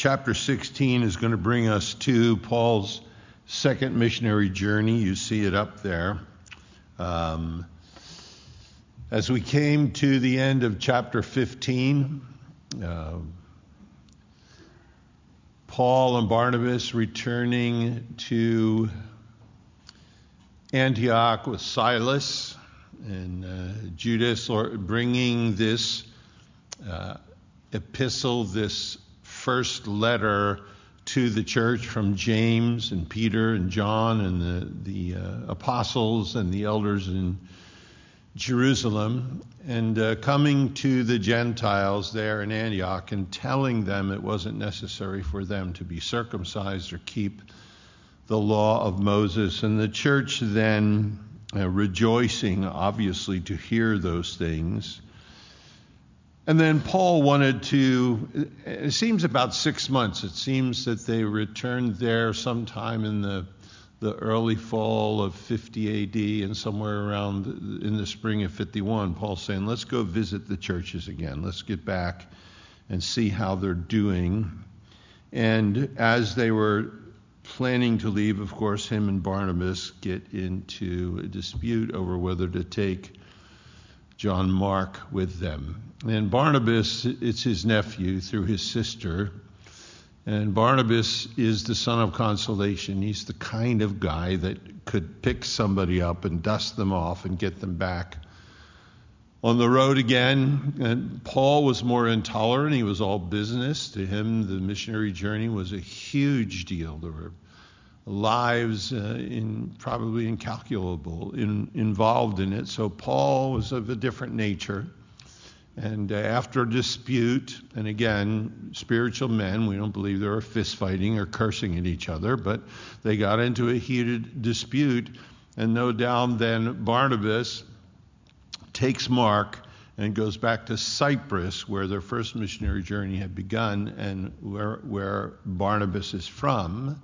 chapter 16 is going to bring us to Paul's second missionary journey. You see it up there. Um, as we came to the end of chapter 15, uh, Paul and Barnabas returning to Antioch with Silas and uh, Judas, bringing this uh, epistle, this first letter to the church from James and Peter and John and the, the uh, apostles and the elders in Jerusalem, and uh, coming to the Gentiles there in Antioch and telling them it wasn't necessary for them to be circumcised or keep the law of Moses. And the church then uh, rejoicing, obviously, to hear those things and then Paul wanted to, it seems about six months. It seems that they returned there sometime in the, the early fall of 50 AD and somewhere around in the spring of 51. Paul's saying, let's go visit the churches again. Let's get back and see how they're doing. And as they were planning to leave, of course, him and Barnabas get into a dispute over whether to take John Mark with them. And Barnabas, it's his nephew through his sister. And Barnabas is the son of consolation. He's the kind of guy that could pick somebody up and dust them off and get them back on the road again. And Paul was more intolerant. He was all business. To him, the missionary journey was a huge deal. There were lives uh, in probably incalculable in, involved in it. So Paul was of a different nature. And uh, after a dispute, and again, spiritual men, we don't believe they were fist fighting or cursing at each other, but they got into a heated dispute. And no doubt then Barnabas takes Mark and goes back to Cyprus, where their first missionary journey had begun and where, where Barnabas is from.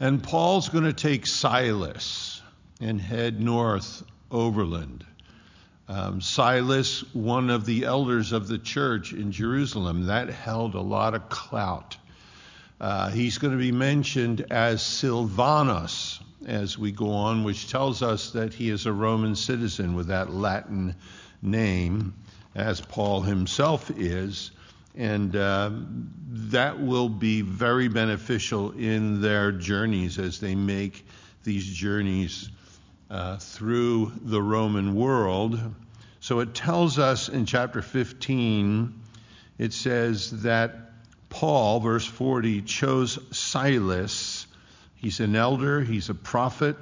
And Paul's going to take Silas and head north overland. Um, Silas, one of the elders of the church in Jerusalem, that held a lot of clout. Uh, he's going to be mentioned as Silvanus as we go on, which tells us that he is a Roman citizen with that Latin name, as Paul himself is. And uh, that will be very beneficial in their journeys as they make these journeys uh, through the Roman world. So it tells us in chapter 15, it says that Paul, verse 40, chose Silas. He's an elder, he's a prophet,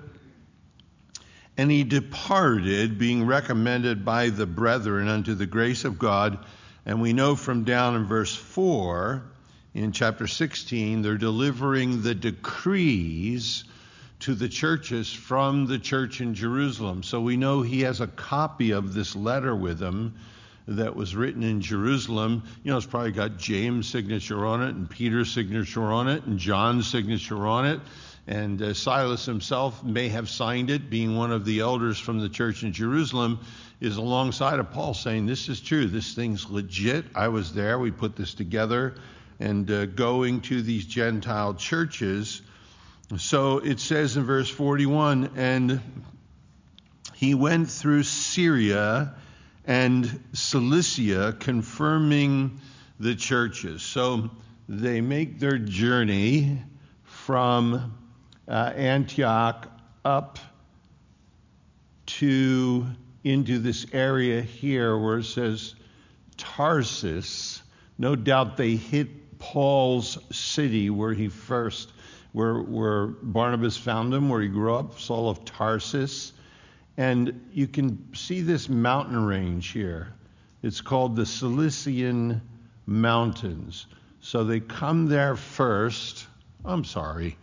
and he departed, being recommended by the brethren unto the grace of God. And we know from down in verse 4 in chapter 16, they're delivering the decrees to the churches from the church in Jerusalem. So we know he has a copy of this letter with him that was written in Jerusalem. You know, it's probably got James' signature on it, and Peter's signature on it, and John's signature on it. And uh, Silas himself may have signed it, being one of the elders from the church in Jerusalem, is alongside of Paul saying, This is true. This thing's legit. I was there. We put this together. And uh, going to these Gentile churches so it says in verse 41 and he went through Syria and Cilicia, confirming the churches. So they make their journey from uh, Antioch up to into this area here where it says Tarsus. No doubt they hit Paul's city where he first where, where Barnabas found him, where he grew up, Saul of Tarsus. And you can see this mountain range here. It's called the Cilician Mountains. So they come there first. I'm sorry.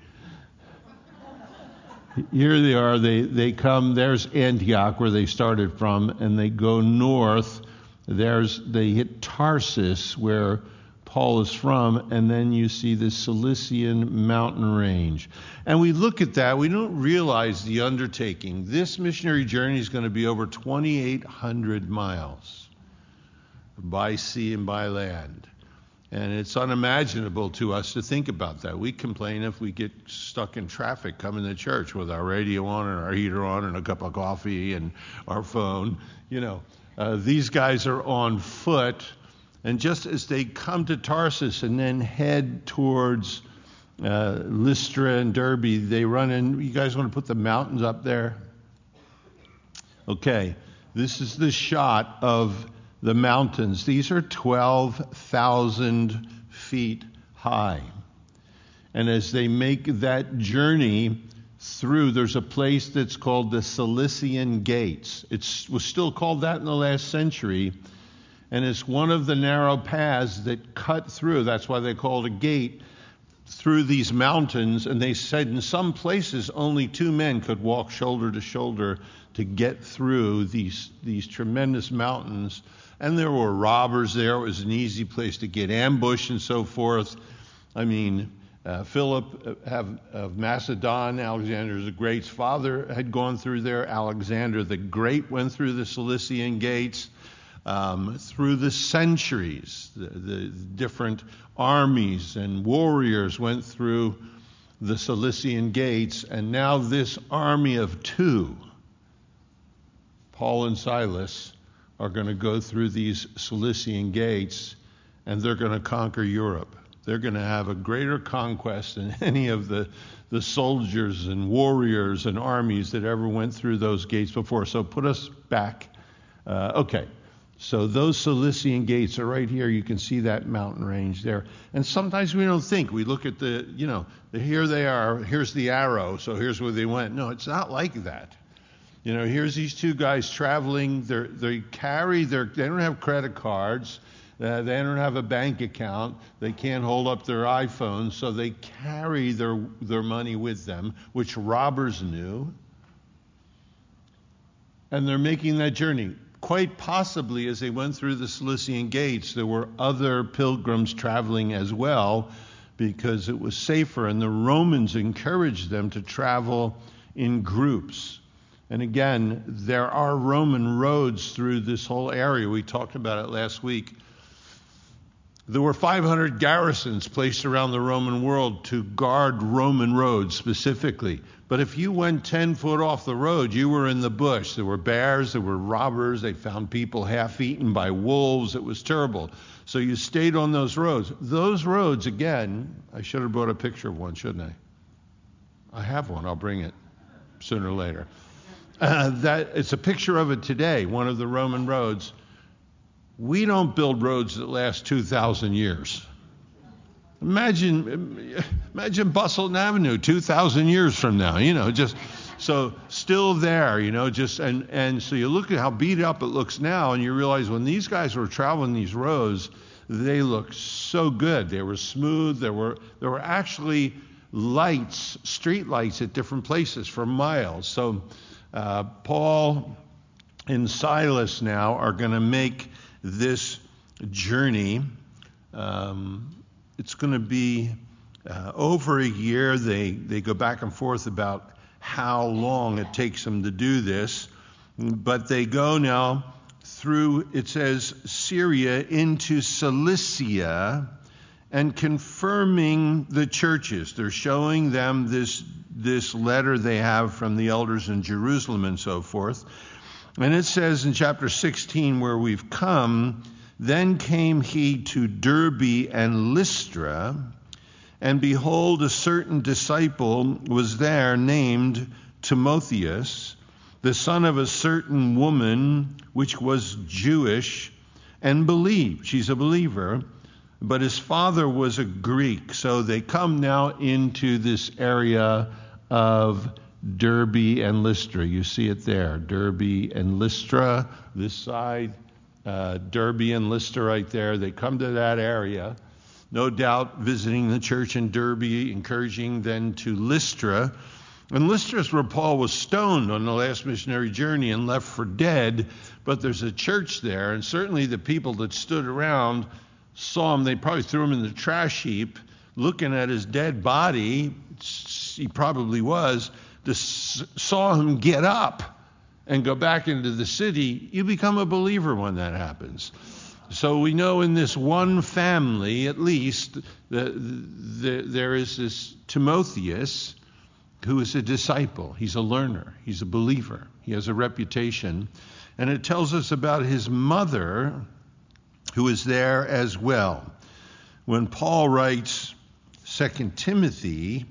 Here they are. They, they come, there's Antioch, where they started from, and they go north. There's, they hit Tarsus, where Paul is from, and then you see the Cilician mountain range. And we look at that, we don't realize the undertaking. This missionary journey is going to be over 2,800 miles by sea and by land. And it's unimaginable to us to think about that. We complain if we get stuck in traffic coming to church with our radio on and our heater on and a cup of coffee and our phone. You know, uh, these guys are on foot. And just as they come to Tarsus and then head towards uh, Lystra and Derbe, they run in. You guys want to put the mountains up there? Okay, this is the shot of the mountains. These are 12,000 feet high. And as they make that journey through, there's a place that's called the Cilician Gates. It was still called that in the last century. And it's one of the narrow paths that cut through. That's why they call it a gate through these mountains. And they said in some places only two men could walk shoulder to shoulder to get through these, these tremendous mountains and there were robbers there. It was an easy place to get ambushed and so forth. I mean, uh, Philip of Macedon, Alexander the Great's father, had gone through there. Alexander the Great went through the Cilician gates. Um, through the centuries, the, the, different armies and warriors went through the Cilician gates, and now this army of two, Paul and Silas, are going to go through these Cilician gates and they're going to conquer Europe. They're going to have a greater conquest than any of the, the soldiers and warriors and armies that ever went through those gates before. So put us back. Uh, okay. So those Cilician gates are right here. You can see that mountain range there. And sometimes we don't think. We look at the, you know, here they are. Here's the arrow. So here's where they went. No, it's not like that. You know, here's these two guys traveling. They're, they carry their, they don't have credit cards. Uh, they don't have a bank account. They can't hold up their iPhones, so they carry their, their money with them, which robbers knew. And they're making that journey. Quite possibly, as they went through the Cilician gates, there were other pilgrims traveling as well because it was safer, and the Romans encouraged them to travel in groups. And again, there are Roman roads through this whole area. We talked about it last week. There were 500 garrisons placed around the Roman world to guard Roman roads specifically. But if you went 10 foot off the road, you were in the bush. There were bears, there were robbers, they found people half eaten by wolves. It was terrible. So you stayed on those roads. Those roads, again, I should have brought a picture of one, shouldn't I? I have one, I'll bring it sooner or later. Uh, that it's a picture of it today, one of the Roman roads. We don't build roads that last 2,000 years. Imagine, imagine Bustleton Avenue 2,000 years from now. You know, just so still there. You know, just and and so you look at how beat up it looks now, and you realize when these guys were traveling these roads, they looked so good. They were smooth. There were there were actually lights, street lights at different places for miles. So uh, Paul and Silas now are going to make this journey. Um, it's going to be uh, over a year. They, they go back and forth about how long it takes them to do this. But they go now through, it says, Syria into Cilicia and confirming the churches. They're showing them this this letter they have from the elders in Jerusalem and so forth. And it says in chapter 16, where we've come, then came he to Derbe and Lystra, and behold, a certain disciple was there named Timotheus, the son of a certain woman which was Jewish, and believed. She's a believer but his father was a Greek. So they come now into this area of Derbe and Lystra. You see it there, Derbe and Lystra, this side, uh, Derbe and Lystra right there. They come to that area, no doubt visiting the church in Derbe, encouraging them to Lystra. And Lystra is where Paul was stoned on the last missionary journey and left for dead, but there's a church there, and certainly the people that stood around saw him. They probably threw him in the trash heap, looking at his dead body, he probably was, saw him get up and go back into the city, you become a believer when that happens. so we know in this one family, at least, the, the, there is this Timotheus who is a disciple. He's a learner, he's a believer, he has a reputation. And it tells us about his mother, who is there as well. When Paul writes 2 Timothy,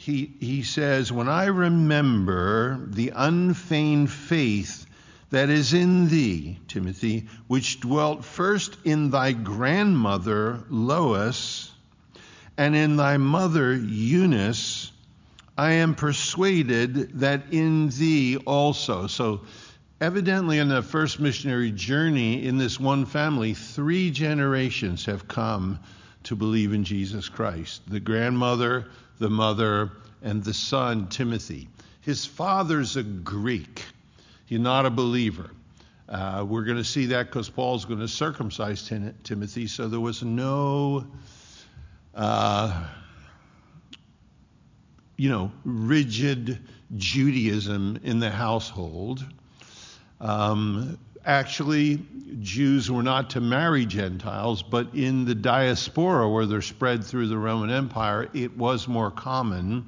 he, he says, When I remember the unfeigned faith that is in thee, Timothy, which dwelt first in thy grandmother Lois and in thy mother Eunice, I am persuaded that in thee also. So, evidently, in the first missionary journey in this one family, three generations have come to believe in Jesus Christ the grandmother, the mother, and the son, Timothy. His father's a Greek. He's not a believer. Uh, we're going to see that because Paul's going to circumcise Tim- Timothy, so there was no, uh, you know, rigid Judaism in the household. Um, actually, Jews were not to marry Gentiles, but in the diaspora where they're spread through the Roman Empire, it was more common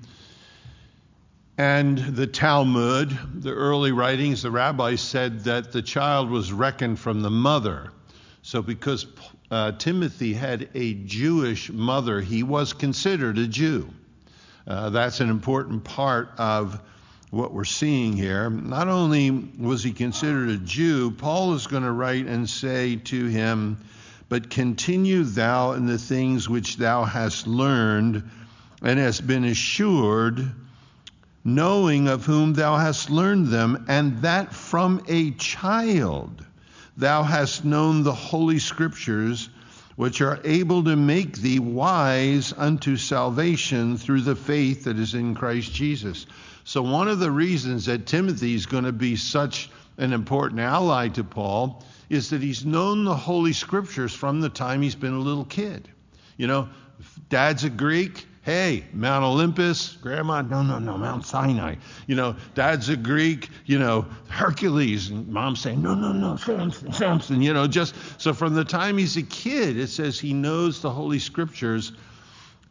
and the Talmud, the early writings, the rabbis said that the child was reckoned from the mother. So, because uh, Timothy had a Jewish mother, he was considered a Jew. Uh, that's an important part of what we're seeing here. Not only was he considered a Jew, Paul is going to write and say to him, But continue thou in the things which thou hast learned and hast been assured knowing of whom thou hast learned them, and that from a child thou hast known the holy scriptures, which are able to make thee wise unto salvation through the faith that is in Christ Jesus. So, one of the reasons that Timothy is going to be such an important ally to Paul is that he's known the holy scriptures from the time he's been a little kid. You know, dad's a Greek, Hey, Mount Olympus, Grandma, no, no, no, Mount Sinai. You know, Dad's a Greek, you know, Hercules. And Mom's saying, no, no, no, Samson, Samson. You know, just so from the time he's a kid, it says he knows the Holy Scriptures.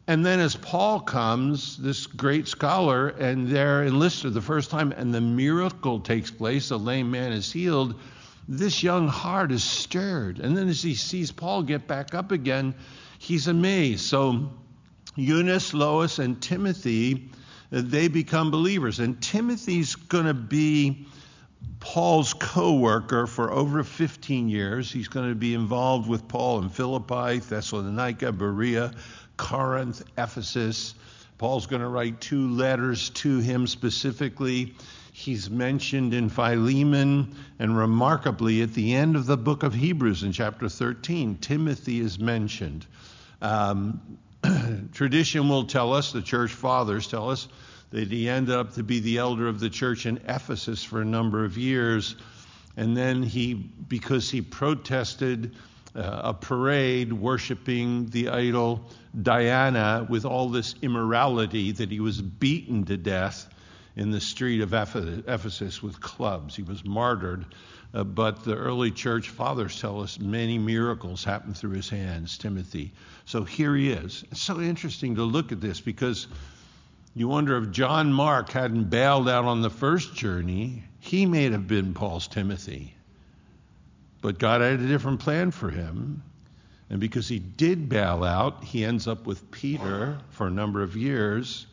And then as Paul comes, this great scholar, and they're in Lystra the first time, and the miracle takes place, the lame man is healed, this young heart is stirred. And then as he sees Paul get back up again, he's amazed. So Eunice, Lois, and Timothy, they become believers. And Timothy's going to be Paul's co worker for over 15 years. He's going to be involved with Paul in Philippi, Thessalonica, Berea, Corinth, Ephesus. Paul's going to write two letters to him specifically. He's mentioned in Philemon, and remarkably, at the end of the book of Hebrews in chapter 13, Timothy is mentioned. Um, tradition will tell us, the church fathers tell us, that he ended up to be the elder of the church in Ephesus for a number of years. And then he, because he protested uh, a parade worshiping the idol Diana with all this immorality, that he was beaten to death in the street of Ephesus with clubs. He was martyred. Uh, but the early church fathers tell us many miracles happened through his hands, Timothy. So here he is. It's so interesting to look at this because you wonder if John Mark hadn't bailed out on the first journey, he may have been Paul's Timothy. But God had a different plan for him. And because he did bail out, he ends up with Peter for a number of years.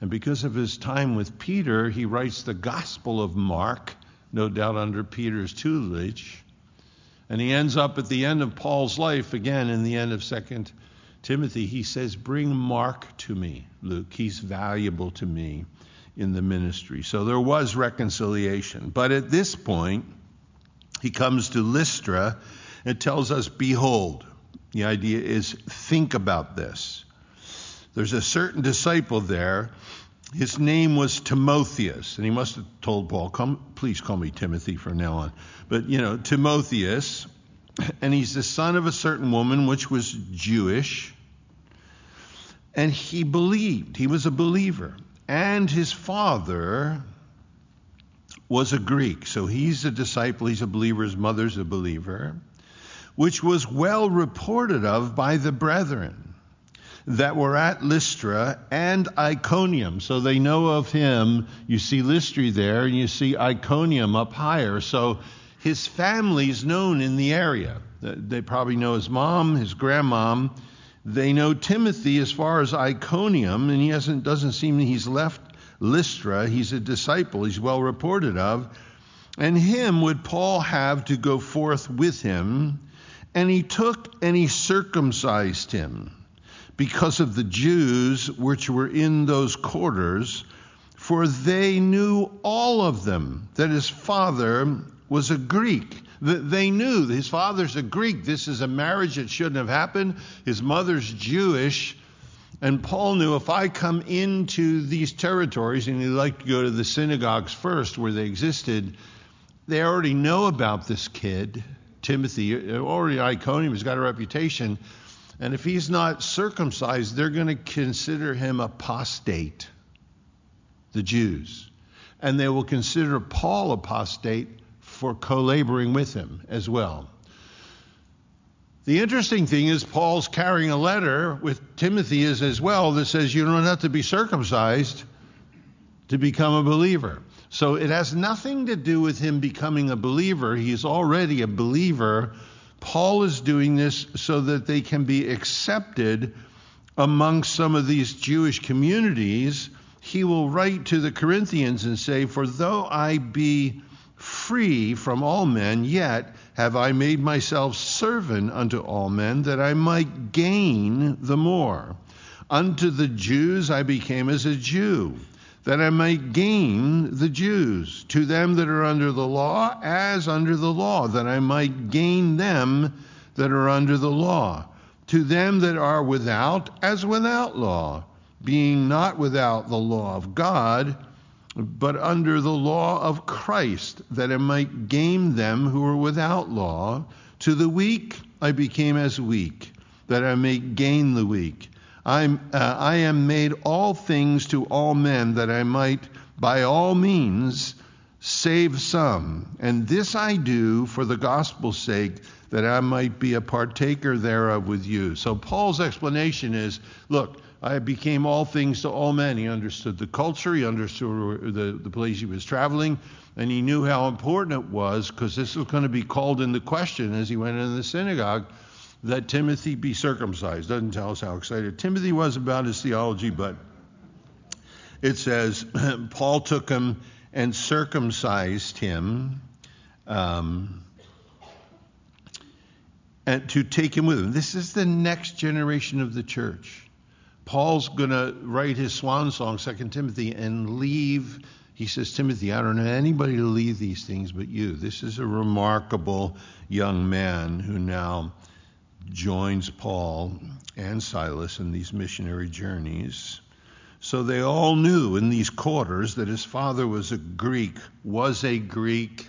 And because of his time with Peter, he writes the Gospel of Mark no doubt under Peter's tutelage. And he ends up at the end of Paul's life, again in the end of Second Timothy, he says, Bring Mark to me, Luke. He's valuable to me in the ministry. So there was reconciliation. But at this point, he comes to Lystra and tells us, Behold. The idea is think about this. There's a certain disciple there his name was Timotheus, and he must have told Paul, "Come, please call me Timothy from now on." But you know, Timotheus, and he's the son of a certain woman which was Jewish, and he believed. He was a believer, and his father was a Greek, so he's a disciple. He's a believer. His mother's a believer. which was well reported of by the brethren that were at Lystra and Iconium. So they know of him. You see Lystra there, and you see Iconium up higher. So his family's known in the area. Uh, they probably know his mom, his grandmom. They know Timothy as far as Iconium, and he hasn't, doesn't seem he's left Lystra. He's a disciple, he's well reported of. And him would Paul have to go forth with him. And he took and he circumcised him because of the Jews which were in those quarters, for they knew all of them that his father was a Greek. They knew his father's a Greek. This is a marriage that shouldn't have happened. His mother's Jewish. And Paul knew if I come into these territories, and he liked to go to the synagogues first where they existed, they already know about this kid, Timothy. Already Iconium has got a reputation. And if he's not circumcised, they're going to consider him apostate, the Jews. And they will consider Paul apostate for co laboring with him as well. The interesting thing is, Paul's carrying a letter with Timothy is as well that says you don't have to be circumcised to become a believer. So it has nothing to do with him becoming a believer. He's already a believer. Paul is doing this so that they can be accepted among some of these Jewish communities. He will write to the Corinthians and say, For though I be free from all men, yet have I made myself servant unto all men, that I might gain the more. Unto the Jews I became as a Jew, that I might gain the Jews. To them that are under the law, as under the law, that I might gain them that are under the law. To them that are without, as without law, being not without the law of God but under the law of Christ, that I might gain them who are without law. To the weak I became as weak, that I may gain the weak. I'm, uh, I am made all things to all men, that I might by all means save some. And this I do for the gospel's sake, that I might be a partaker thereof with you. So Paul's explanation is look, I became all things to all men. He understood the culture, he understood the, the place he was traveling, and he knew how important it was because this was going to be called into question as he went into the synagogue that Timothy be circumcised. Doesn't tell us how excited Timothy was about his theology, but it says Paul took him and circumcised him. Um, and to take him with him. This is the next generation of the church. Paul's going to write his swan song, 2 Timothy, and leave. He says, Timothy, I don't know anybody to leave these things but you. This is a remarkable young man who now joins Paul and Silas in these missionary journeys. So they all knew in these quarters that his father was a Greek, was a Greek.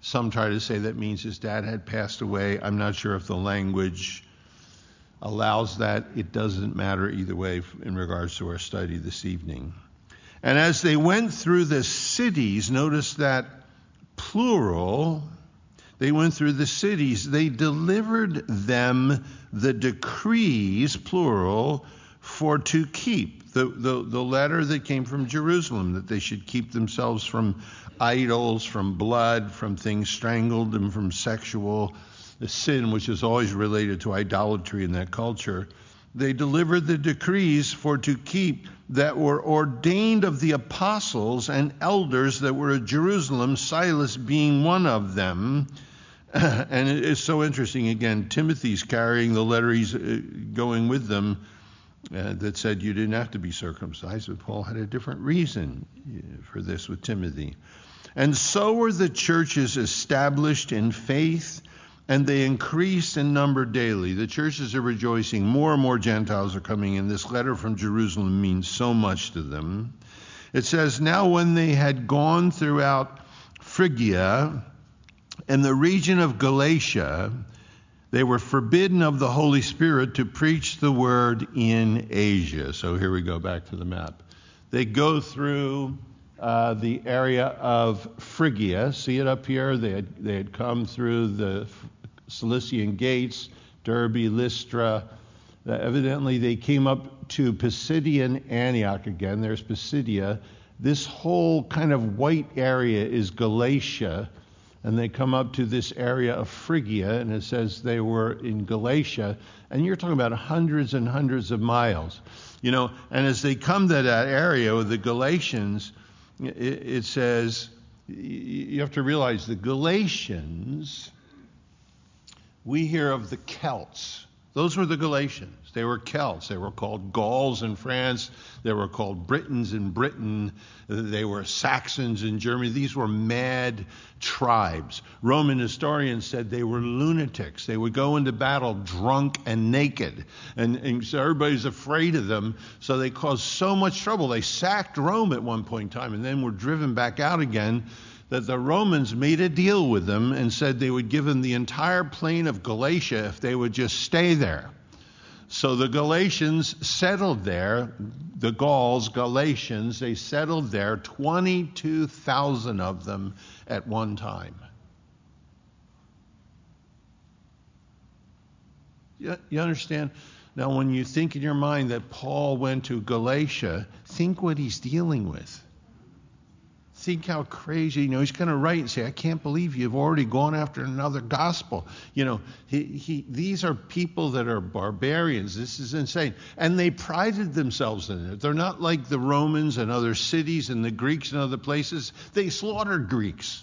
Some try to say that means his dad had passed away. I'm not sure if the language allows that. It doesn't matter either way in regards to our study this evening. And as they went through the cities, notice that plural, they went through the cities, they delivered them the decrees, plural, for to keep. The, the, the letter that came from Jerusalem, that they should keep themselves from idols, from blood, from things strangled, and from sexual the sin which is always related to idolatry in that culture, they delivered the decrees for to keep that were ordained of the apostles and elders that were at Jerusalem, Silas being one of them. and it is so interesting again, Timothy's carrying the letter, he's uh, going with them. Uh, that said you didn't have to be circumcised, but Paul had a different reason uh, for this with Timothy. And so were the churches established in faith and they increase in number daily. The churches are rejoicing. More and more Gentiles are coming in. This letter from Jerusalem means so much to them. It says, Now when they had gone throughout Phrygia and the region of Galatia, they were forbidden of the Holy Spirit to preach the word in Asia. So here we go back to the map. They go through uh, the area of Phrygia. See it up here? They had, they had come through the Cilician Gates, Derbe, Lystra. Uh, evidently, they came up to Pisidian Antioch again. There's Pisidia. This whole kind of white area is Galatia and they come up to this area of Phrygia, and it says they were in Galatia, and you're talking about hundreds and hundreds of miles, you know. And as they come to that area with the Galatians, it, it says you have to realize the Galatians. We hear of the Celts. Those were the Galatians. They were Celts. They were called Gauls in France. They were called Britons in Britain. They were Saxons in Germany. These were mad tribes. Roman historians said they were lunatics. They would go into battle drunk and naked. And, and so everybody's afraid of them. So they caused so much trouble. They sacked Rome at one point in time and then were driven back out again that the Romans made a deal with them and said they would give them the entire plain of Galatia if they would just stay there. So the Galatians settled there, the Gauls, Galatians, they settled there, 22,000 of them at one time. You, you understand? Now, when you think in your mind that Paul went to Galatia, think what he's dealing with think how crazy, you know, he's going to write and say, I can't believe you've already gone after another gospel. You know, he, he, these are people that are barbarians. This is insane. And they prided themselves in it. They're not like the Romans and other cities and the Greeks and other places. They slaughtered Greeks.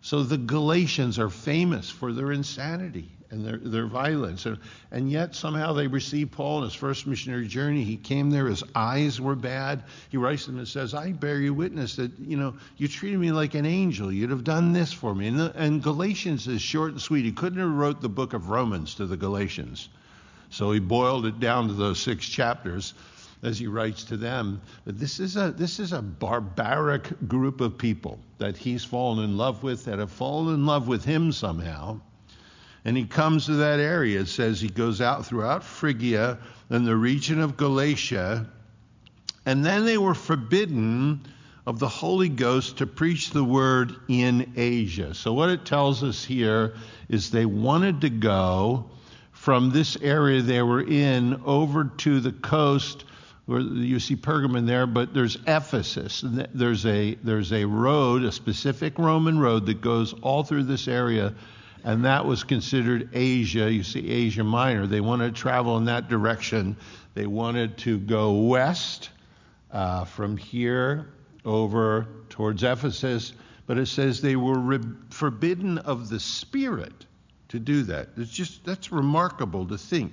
So the Galatians are famous for their insanity and their, their violence. And, yet somehow they received Paul in his first missionary journey. He came there, his eyes were bad. He writes them and says, I bear you witness that, you know, you treated me like an angel. You'd have done this for me. And, the, and Galatians is short and sweet. He couldn't have wrote the book of Romans to the Galatians. So he boiled it down to those six chapters as he writes to them. But this is a this is a barbaric group of people that he's fallen in love with, that have fallen in love with him somehow. And he comes to that area. It says he goes out throughout Phrygia and the region of Galatia. And then they were forbidden of the Holy Ghost to preach the word in Asia. So, what it tells us here is they wanted to go from this area they were in over to the coast where you see Pergamon there, but there's Ephesus. There's a, there's a road, a specific Roman road that goes all through this area and that was considered Asia. You see, Asia Minor. They wanted to travel in that direction. They wanted to go west uh, from here over towards Ephesus, but it says they were re- forbidden of the Spirit to do that. It's just that's remarkable to think.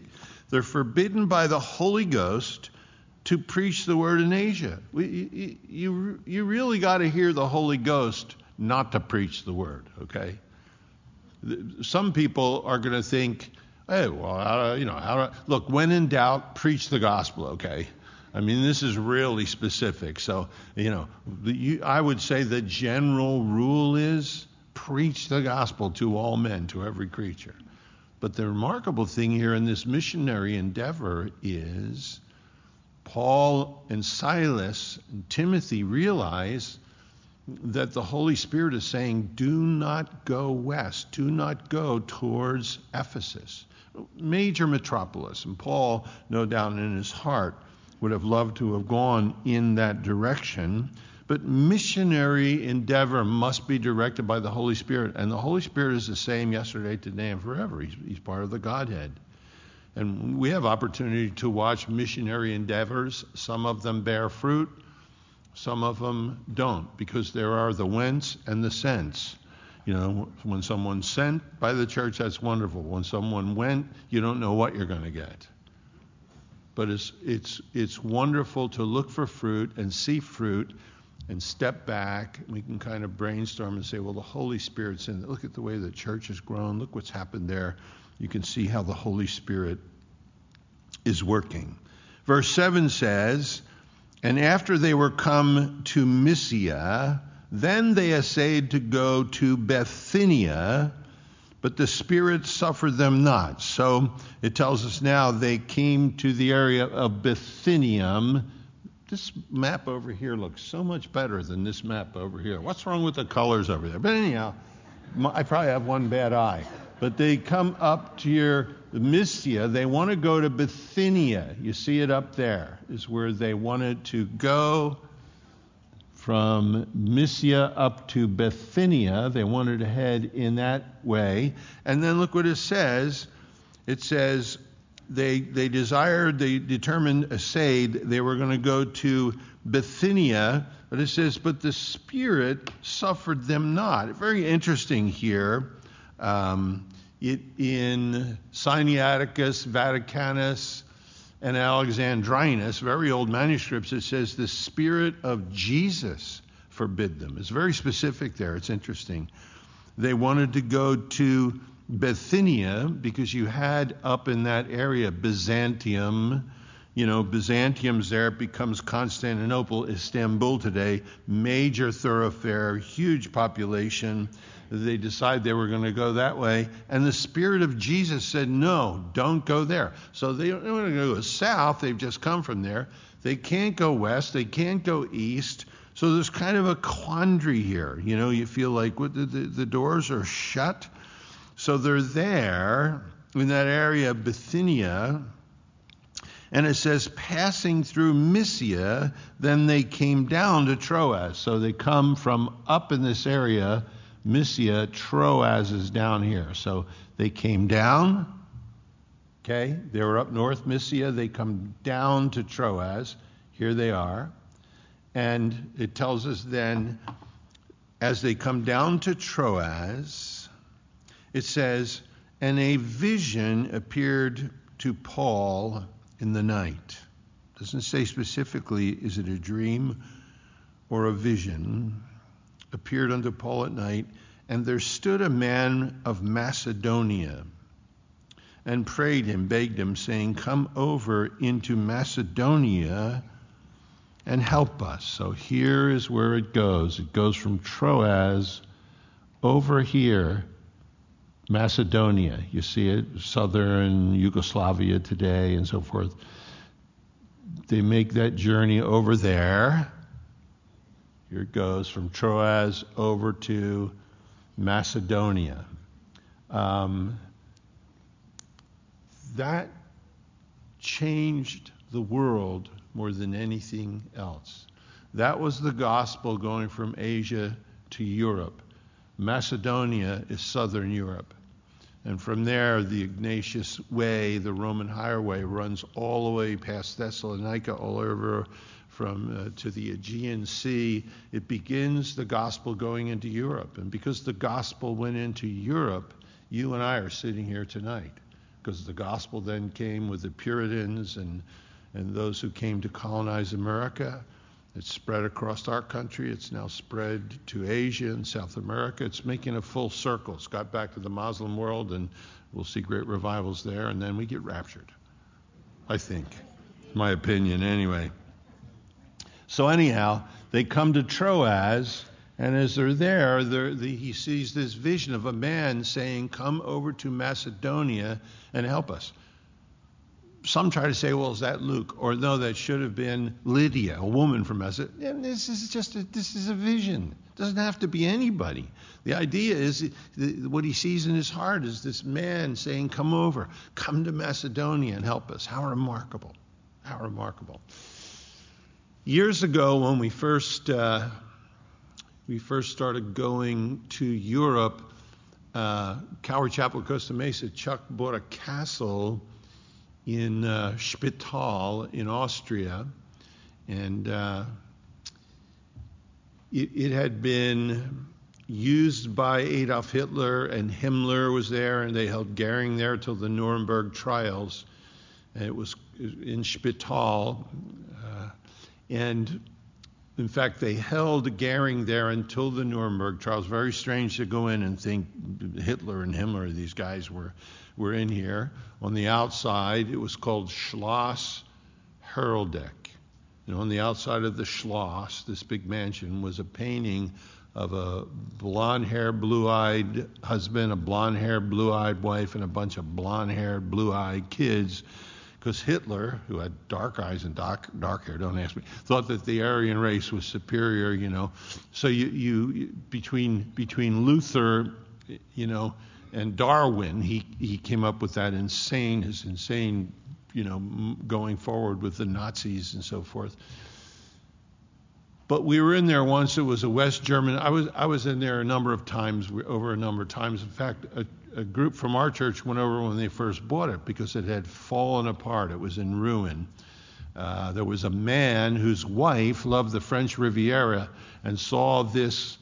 They're forbidden by the Holy Ghost to preach the word in Asia. We, you, you, you really got to hear the Holy Ghost not to preach the word, okay? Some people are going to think, hey, well, you know, look, when in doubt, preach the gospel, okay? I mean, this is really specific. So, you know, you, I would say the general rule is preach the gospel to all men, to every creature. But the remarkable thing here in this missionary endeavor is Paul and Silas and Timothy realize that the Holy Spirit is saying, do not go west, do not go towards Ephesus, major metropolis. And Paul, no doubt in his heart, would have loved to have gone in that direction. But missionary endeavor must be directed by the Holy Spirit. And the Holy Spirit is the same yesterday, today, and forever. He's, he's part of the Godhead. And we have opportunity to watch missionary endeavors. Some of them bear fruit, some of them don't because there are the whence and the sents. You know, when someone's sent by the church, that's wonderful. When someone went, you don't know what you're going to get. But it's, it's, it's wonderful to look for fruit and see fruit and step back. We can kind of brainstorm and say, well, the Holy Spirit's in. Look at the way the church has grown. Look what's happened there. You can see how the Holy Spirit is working. Verse 7 says, and after they were come to Mysia, then they essayed to go to Bithynia, but the Spirit suffered them not. So it tells us now they came to the area of Bithynium. This map over here looks so much better than this map over here. What's wrong with the colors over there? But anyhow, I probably have one bad eye. But they come up to your Mysia. They want to go to Bithynia. You see it up there, is where they wanted to go from Mysia up to Bithynia. They wanted to head in that way. And then look what it says. It says, they, they desired, they determined, assayed, they were going to go to Bithynia, but it says, but the Spirit suffered them not. Very interesting here. Um, it, in Sinaiticus, Vaticanus, and Alexandrinus, very old manuscripts, it says the Spirit of Jesus forbid them. It's very specific there. It's interesting. They wanted to go to Bithynia because you had up in that area Byzantium. You know, Byzantium's there, becomes Constantinople, Istanbul today, major thoroughfare, huge population. They decide they were going to go that way. And the Spirit of Jesus said, No, don't go there. So they don't want to go south. They've just come from there. They can't go west. They can't go east. So there's kind of a quandary here. You know, you feel like what, the, the, the doors are shut. So they're there in that area Bithynia. And it says, passing through Mysia, then they came down to Troas. So they come from up in this area Mysia, Troas is down here. So they came down. Okay, they were up north Mysia. They come down to Troas. Here they are. And it tells us then, as they come down to Troas, it says, and a vision appeared to Paul in the night. Doesn't say specifically, is it a dream or a vision? appeared unto Paul at night, and there stood a man of Macedonia and prayed him, begged him, saying, Come over into Macedonia and help us. So here is where it goes. It goes from Troas over here, Macedonia. You see it, southern Yugoslavia today, and so forth. They make that journey over there here it goes from Troas over to Macedonia. Um, that changed the world more than anything else. That was the gospel going from Asia to Europe. Macedonia is southern Europe. And from there, the Egnatian Way, the Roman highway, runs all the way past Thessalonica, all over from uh, to the Aegean Sea, it begins the gospel going into Europe. And because the gospel went into Europe, you and I are sitting here tonight. Because the gospel then came with the Puritans and, and those who came to colonize America. It spread across our country. It's now spread to Asia and South America. It's making a full circle. It's got back to the Muslim world, and we'll see great revivals there, and then we get raptured. I think. My opinion, anyway. So, anyhow, they come to Troas, and as they're there, they're, the, he sees this vision of a man saying, Come over to Macedonia and help us. Some try to say, well, is that Luke? Or no, that should have been Lydia, a woman from Macedonia. And this is just a, this is a vision. It doesn't have to be anybody. The idea is what he sees in his heart is this man saying, Come over, come to Macedonia and help us. How remarkable. How remarkable. Years ago, when we first uh, we first started going to Europe, uh, Chapel, Costa Mesa, Chuck bought a castle in uh, Spittal in Austria, and uh, it, it, had been used by Adolf Hitler, and Himmler was there, and they held Goering there till the Nuremberg trials. And it was in Spittal. And in fact, they held Goering there until the Nuremberg trials. Very strange to go in and think Hitler and Himmler, these guys were, were in here. On the outside, it was called Schloss Heroldeck. And on the outside of the Schloss, this big mansion, was a painting of a blonde haired, blue eyed husband, a blonde haired, blue eyed wife, and a bunch of blonde haired, blue eyed kids because Hitler, who had dark eyes and dark, dark hair, don't ask me, thought that the Aryan race was superior, you know. So you, you between between Luther, you know, and Darwin, he, he came up with that insane, his insane, you know, going forward with the Nazis and so forth. But we were in there once. It was a West German. I was I was in there a number of times, over a number of times. In fact, a group from our church went over when they first bought it because it had fallen apart. It was in ruin. Uh, there was a man whose wife loved the French Riviera and saw this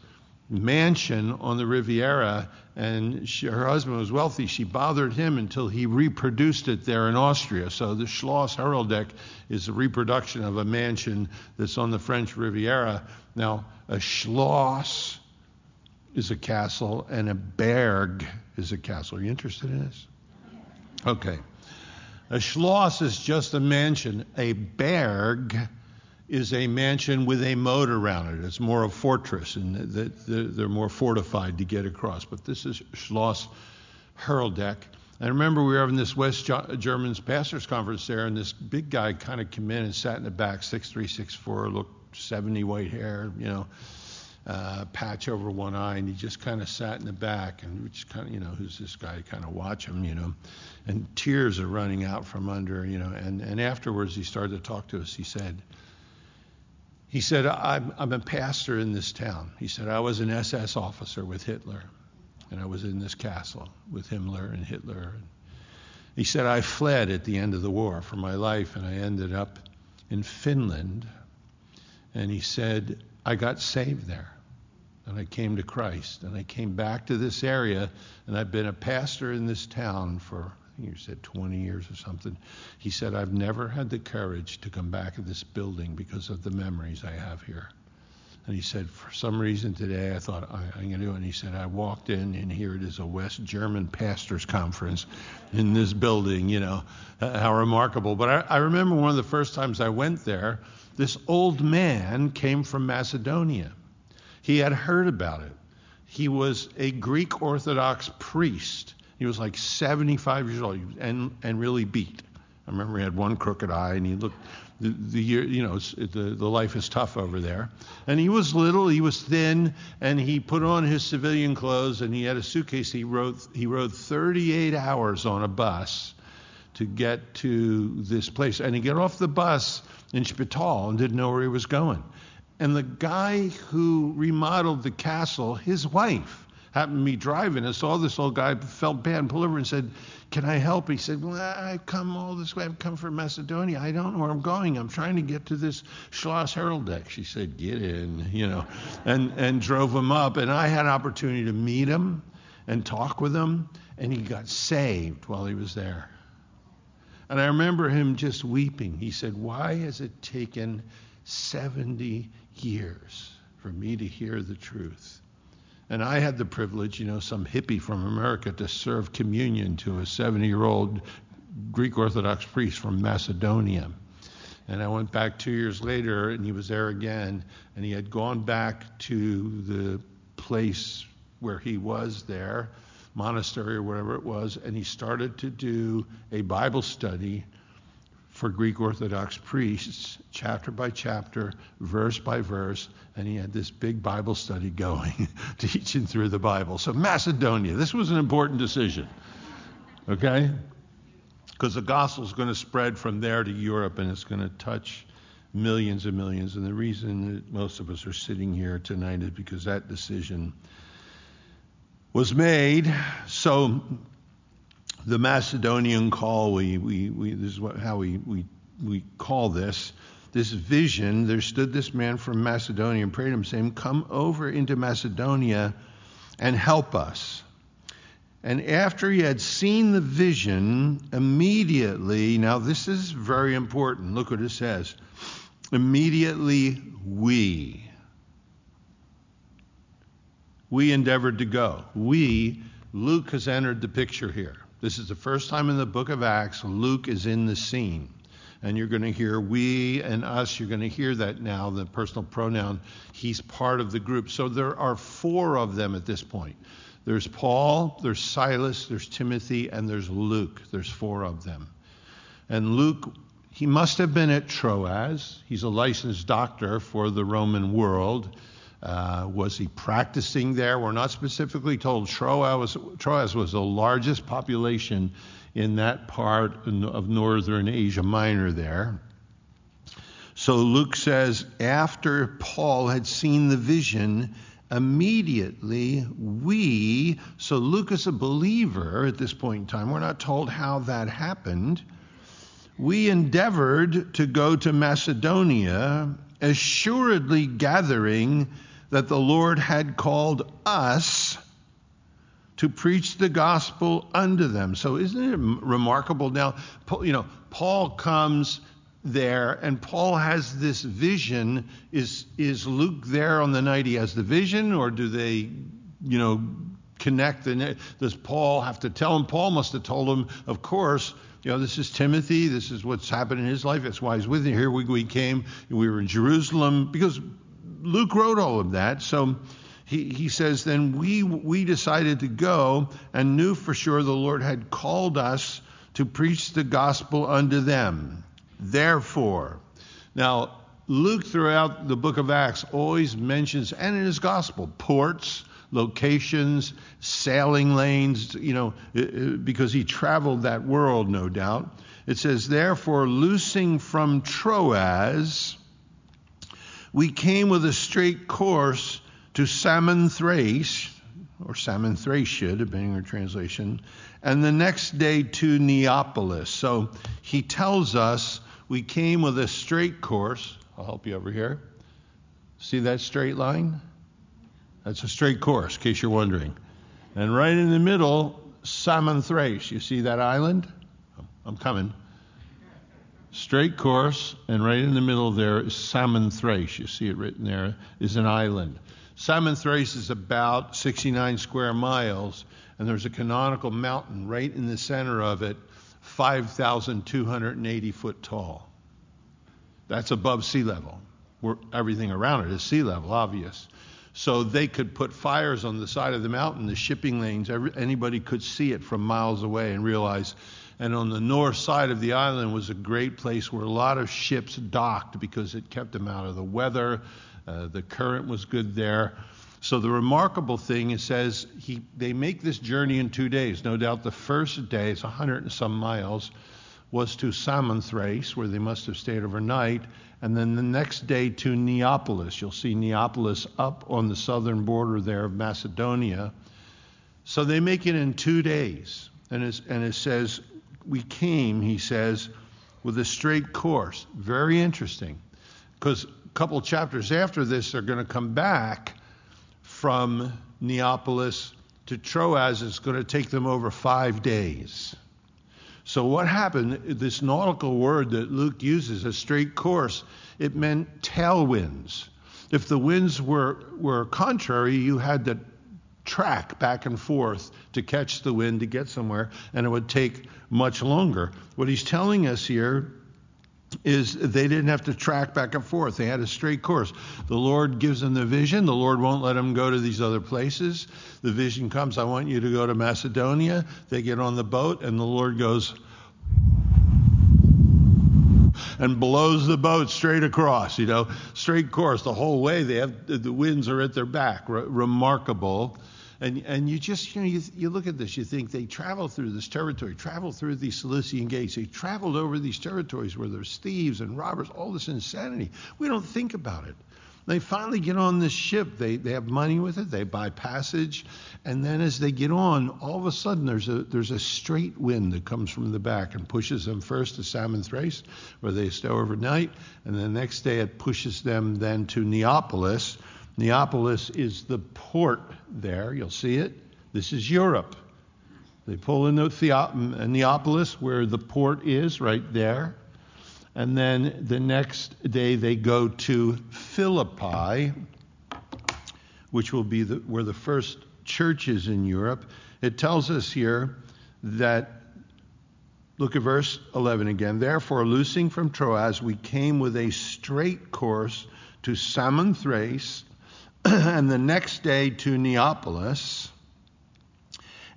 mansion on the Riviera, and she, her husband was wealthy. She bothered him until he reproduced it there in Austria. So the Schloss Heroldeck is a reproduction of a mansion that's on the French Riviera. Now, a Schloss is a castle, and a Berg is a castle. Are you interested in this? Okay. A Schloss is just a mansion. A Berg is a mansion with a moat around it. It's more a fortress, and they're more fortified to get across. But this is Schloss Heroldeck. I remember we were having this West Germans pastors conference there, and this big guy kind of came in and sat in the back, six three, six four, looked 70, white hair, you know, uh, patch over one eye, and he just kind of sat in the back, and just kind of, you know, who's this guy? Kind of watch him, you know, and tears are running out from under, you know, and and afterwards he started to talk to us. He said, he said, I'm, I'm a pastor in this town. He said, I was an SS officer with Hitler, and I was in this castle with Himmler and Hitler. And He said, I fled at the end of the war for my life, and I ended up in Finland. And he said, I got saved there. And I came to Christ. And I came back to this area, and I've been a pastor in this town for I think you said 20 years or something. He said, I've never had the courage to come back to this building because of the memories I have here. And he said, for some reason today, I thought, I, am going to do it. And he said, I walked in, and here it is a West German pastors' conference in this building, you know, how remarkable. But I, I remember one of the first times I went there, this old man came from Macedonia. He had heard about it. He was a Greek Orthodox priest he was like 75 years old and, and really beat. I remember he had one crooked eye and he looked, the, the year, you know, the, the life is tough over there. And he was little, he was thin, and he put on his civilian clothes and he had a suitcase. He rode, he rode 38 hours on a bus to get to this place. And he got off the bus in Spittal and didn't know where he was going. And the guy who remodeled the castle, his wife, happened to be driving and saw this old guy, felt bad, and pulled over and said, Can I help? He said, Well, I've come all this way. I've come from Macedonia. I don't know where I'm going. I'm trying to get to this Schloss Heroldeck. She said, Get in, you know, and, and drove him up. And I had an opportunity to meet him and talk with him, and he got saved while he was there. And I remember him just weeping. He said, Why has it taken 70 years for me to hear the truth? And I had the privilege, you know, some hippie from America, to serve communion to a 70 year old Greek Orthodox priest from Macedonia. And I went back two years later, and he was there again, and he had gone back to the place where he was there, monastery or whatever it was, and he started to do a Bible study for Greek Orthodox priests, chapter by chapter, verse by verse, and he had this big Bible study going, teaching through the Bible. So, Macedonia, this was an important decision, okay? Because the gospel is going to spread from there to Europe and it's going to touch millions and millions. And the reason that most of us are sitting here tonight is because that decision was made. So, the Macedonian call, we, we, we, this is what, how we, we, we call this, this vision. There stood this man from Macedonia and prayed him, saying, Come over into Macedonia and help us. And after he had seen the vision, immediately, now this is very important. Look what it says. Immediately we, we endeavored to go. We, Luke has entered the picture here. This is the first time in the book of Acts Luke is in the scene. And you're going to hear we and us, you're going to hear that now, the personal pronoun. He's part of the group. So there are four of them at this point. There's Paul, there's Silas, there's Timothy, and there's Luke. There's four of them. And Luke, he must have been at Troas. He's a licensed doctor for the Roman world. Uh, was he practicing there? We're not specifically told. Troas Troas was the largest population in that part of northern Asia Minor there. So Luke says, after Paul had seen the vision, immediately we, so Luke is a believer at this point in time, we're not told how that happened. We endeavored to go to Macedonia, assuredly gathering that the Lord had called us to preach the gospel unto them. So isn't it remarkable now? You know, Paul comes there, and Paul has this vision. Is is Luke there on the night he has the vision, or do they, you know, connect? The, uh, does Paul have to tell him? Paul must have told him, of course. You know, this is Timothy. This is what's happened in his life. That's why he's with you. Here we, we came. We were in Jerusalem because Luke wrote all of that. So he, he says, then we, we decided to go and knew for sure the Lord had called us to preach the gospel unto them. Therefore, now Luke throughout the book of Acts always mentions, and in his gospel, ports, locations, sailing lanes, you know, because he traveled that world, no doubt. It says, therefore, loosing from Troas, we came with a straight course to Samothrace, or Samothracia, depending on your translation, and the next day to Neapolis. So he tells us we came with a straight course. I'll help you over here. See that straight line? That's a straight course, in case you're wondering. And right in the middle, Samothrace. You see that island? I'm coming. Straight course, and right in the middle there is Samothrace. You see it written there, is an island. Samothrace is about 69 square miles, and there's a canonical mountain right in the center of it, 5,280 foot tall. That's above sea level. Everything around it is sea level, obvious. So they could put fires on the side of the mountain, the shipping lanes, every, anybody could see it from miles away and realize. And on the north side of the island was a great place where a lot of ships docked because it kept them out of the weather. Uh, the current was good there. So the remarkable thing it says he, they make this journey in two days. No doubt the first day, it's 100 and some miles, was to Samothrace, where they must have stayed overnight, and then the next day to Neapolis. You'll see Neapolis up on the southern border there of Macedonia. So they make it in two days. And, and it says, We came, he says, with a straight course. Very interesting. Because a couple chapters after this, they're going to come back from Neapolis to Troas It's going to take them over five days. So, what happened, this nautical word that Luke uses, a straight course, it meant tailwinds. If the winds were, were contrary, you had to track back and forth to catch the wind to get somewhere, and it would take much longer. What he's telling us here is they didn't have to track back and forth. They had a straight course. The Lord gives them the vision. The Lord won't let them go to these other places. The vision comes, I want you to go to Macedonia. They get on the boat, and the Lord goes and blows the boat straight across, you know, straight course the whole way. They have the winds are at their back. Re- remarkable. And, and you just, you know, you, you look at this, you think they traveled through this territory, traveled through these Cilician gates. They traveled over these territories where there's thieves and robbers, all this insanity. We don't think about it. They finally get on this ship. They, they have money with it. They buy passage. And then as they get on, all of a sudden there's a, there's a straight wind that comes from the back and pushes them first to Samothrace, where they stay overnight. And the next day it pushes them then to Neapolis, Neapolis is the port there. You'll see it. This is Europe. They pull into Neapolis, where the port is, right there. And then the next day they go to Philippi, which will be the, where the first church is in Europe. It tells us here that, look at verse 11 again. Therefore, loosing from Troas, we came with a straight course to Samothrace and the next day to Neapolis,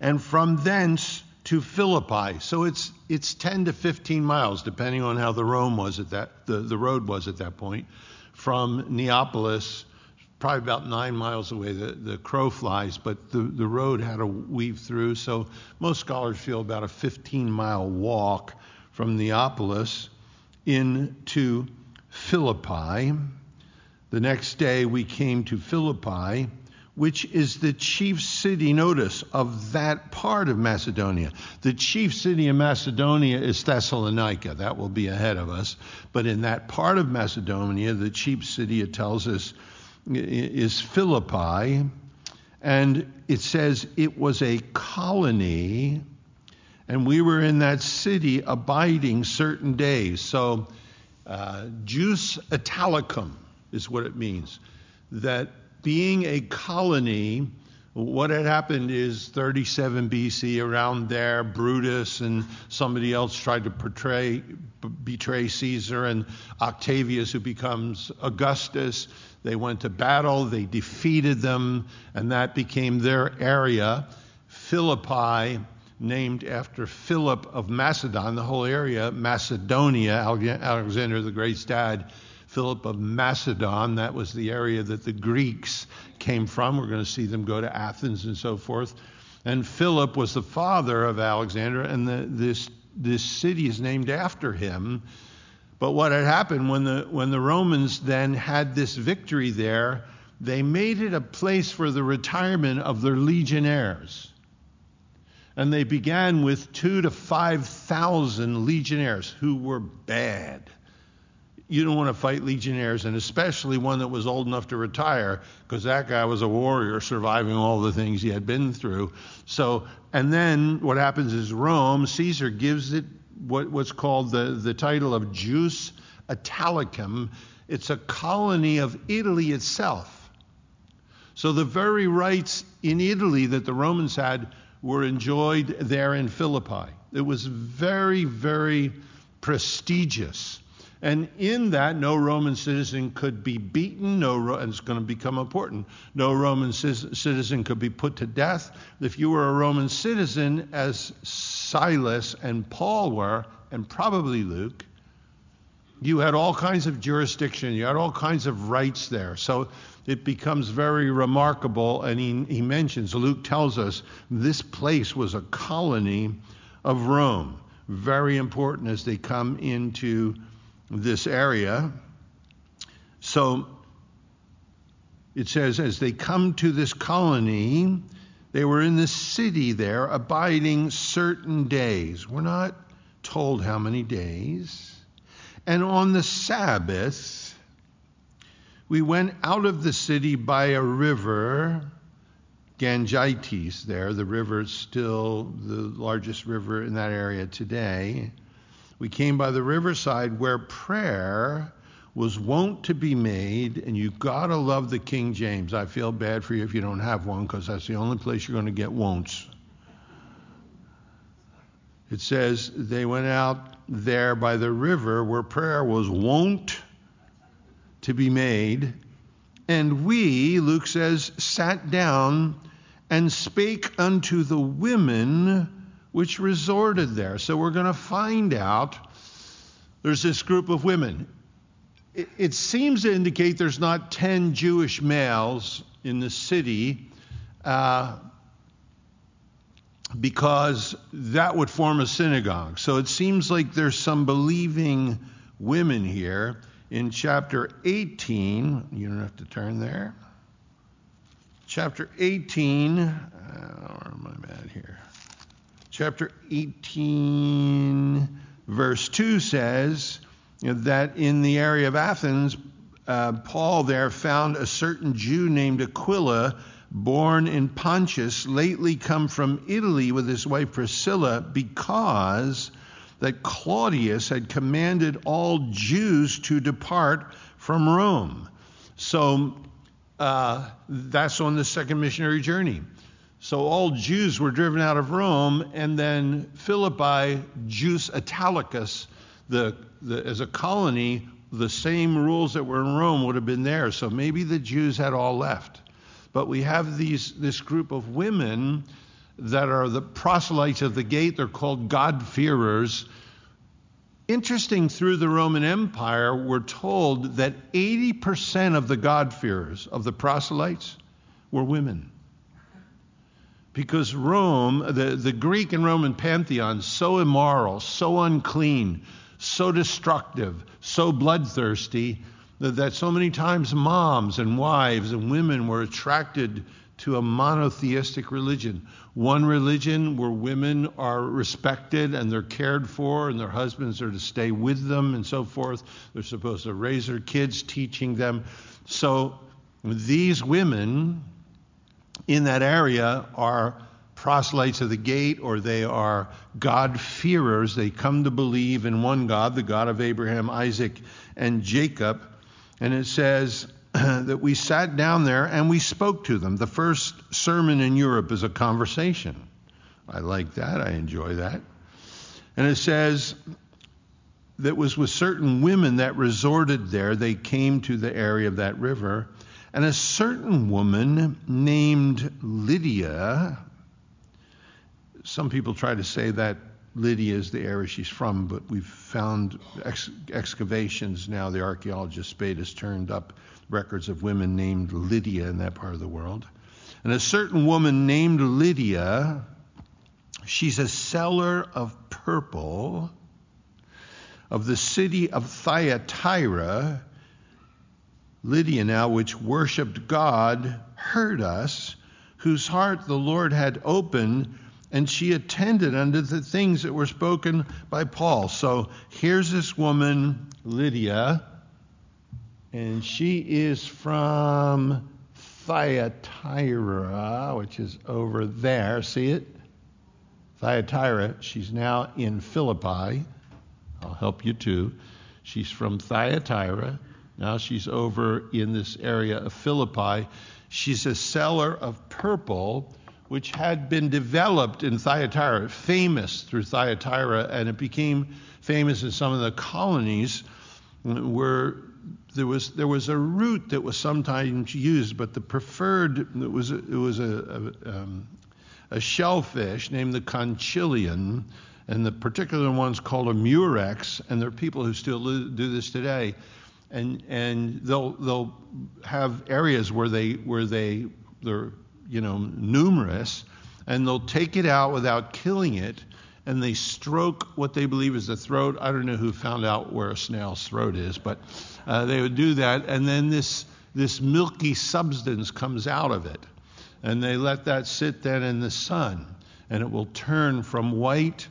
and from thence to Philippi. So it's it's 10 to 15 miles, depending on how the Rome was at that the, the road was at that point, from Neapolis probably about nine miles away. The, the crow flies, but the, the road had to weave through. So most scholars feel about a 15 mile walk from Neapolis into Philippi. The next day we came to Philippi, which is the chief city, notice, of that part of Macedonia. The chief city of Macedonia is Thessalonica. That will be ahead of us. But in that part of Macedonia, the chief city, it tells us, is Philippi. And it says it was a colony, and we were in that city abiding certain days. So, uh, Jus Italicum is what it means. That being a colony, what had happened is 37 BC, around there, Brutus and somebody else tried to portray, b- betray Caesar, and Octavius, who becomes Augustus. They went to battle, they defeated them, and that became their area. Philippi, named after Philip of Macedon, the whole area, Macedonia, Alexander the Great's dad Philip of Macedon. That was the area that the Greeks came from. We're going to see them go to Athens and so forth. And Philip was the father of Alexander, and the, this, this city is named after him. But what had happened when the, when the Romans then had this victory there, they made it a place for the retirement of their legionnaires. And they began with two to five thousand legionnaires who were bad you don't want to fight legionnaires, and especially one that was old enough to retire, because that guy was a warrior surviving all the things he had been through. So, and then what happens is Rome, Caesar gives it what, what's called the, the title of Jus Italicum. It's a colony of Italy itself. So the very rights in Italy that the Romans had were enjoyed there in Philippi. It was very, very prestigious. And in that, no Roman citizen could be beaten. No, and it's going to become important. No Roman citizen could be put to death. If you were a Roman citizen, as Silas and Paul were, and probably Luke, you had all kinds of jurisdiction. You had all kinds of rights there. So it becomes very remarkable. And he, he mentions, Luke tells us, this place was a colony of Rome. Very important as they come into this area. So it says, as they come to this colony, they were in the city there, abiding certain days. We're not told how many days. And on the Sabbath, we went out of the city by a river, Gangites, there. The river is still the largest river in that area today. We came by the riverside where prayer was wont to be made, and you gotta love the King James. I feel bad for you if you don't have one, because that's the only place you're going to get won'ts. It says they went out there by the river where prayer was wont to be made, and we, Luke says, sat down and spake unto the women which resorted there. So we're going to find out there's this group of women. It, it, seems to indicate there's not 10 Jewish males in the city uh, because that would form a synagogue. So it seems like there's some believing women here. In chapter 18, you don't have to turn there. Chapter 18, uh, where am I at here? Chapter 18, verse 2 says that in the area of Athens, uh, Paul there found a certain Jew named Aquila, born in Pontus, lately come from Italy with his wife Priscilla, because that Claudius had commanded all Jews to depart from Rome. So uh, that's on the second missionary journey. So all Jews were driven out of Rome, and then Philippi, Jus Italicus, the, the, as a colony, the same rules that were in Rome would have been there. So maybe the Jews had all left. But we have these, this group of women that are the proselytes of the gate. They're called God-fearers. interesting through the Roman Empire, we're told that 80% of the God-fearers, of the proselytes, were women. Because Rome, the, the Greek and Roman pantheon, so immoral, so unclean, so destructive, so bloodthirsty, that, that so many times moms and wives and women were attracted to a monotheistic religion. One religion where women are respected and they're cared for, and their husbands are to stay with them and so forth. They're supposed to raise their kids, teaching them. So these women in that area are proselytes of the gate or they are God-fearers. They come to believe in one God, the God of Abraham, Isaac, and Jacob. And it says, that we sat down there and we spoke to them. The first sermon in Europe is a conversation. I like that. I enjoy that. And it says that was with certain women that resorted there. They came to the area of that river. And a certain woman named Lydia, some people try to say that Lydia is the area she's from, but we've found ex- excavations now. The archaeologist Spade has turned up records of women named Lydia in that part of the world. And a certain woman named Lydia, she's a seller of purple of the city of Thyatira. Lydia, now, which worshiped God, heard us, whose heart the Lord had opened, and she attended unto the things that were spoken by Paul. So here's this woman, Lydia and she is from Thyatira, which is over there. See it? Thyatira. She's now in Philippi. I'll help you too. She's from Thyatira. Now she's over in this area of Philippi. She's a seller of purple, which had been developed in Thyatira, famous through Thyatira, and it became famous in some of the colonies where there was there was a root that was sometimes used, but the preferred it was a, it was a a, um, a shellfish named the conchilian, and the particular one's called a murex, and there are people who still do this today, and and they'll they'll have areas where they where they they're you know numerous, and they'll take it out without killing it and they stroke what they believe is the throat. I don't know who found out where a snail's throat is, but uh, they would do that, and then this this milky substance comes out of it, and they let that sit then in the sun, and it will turn from white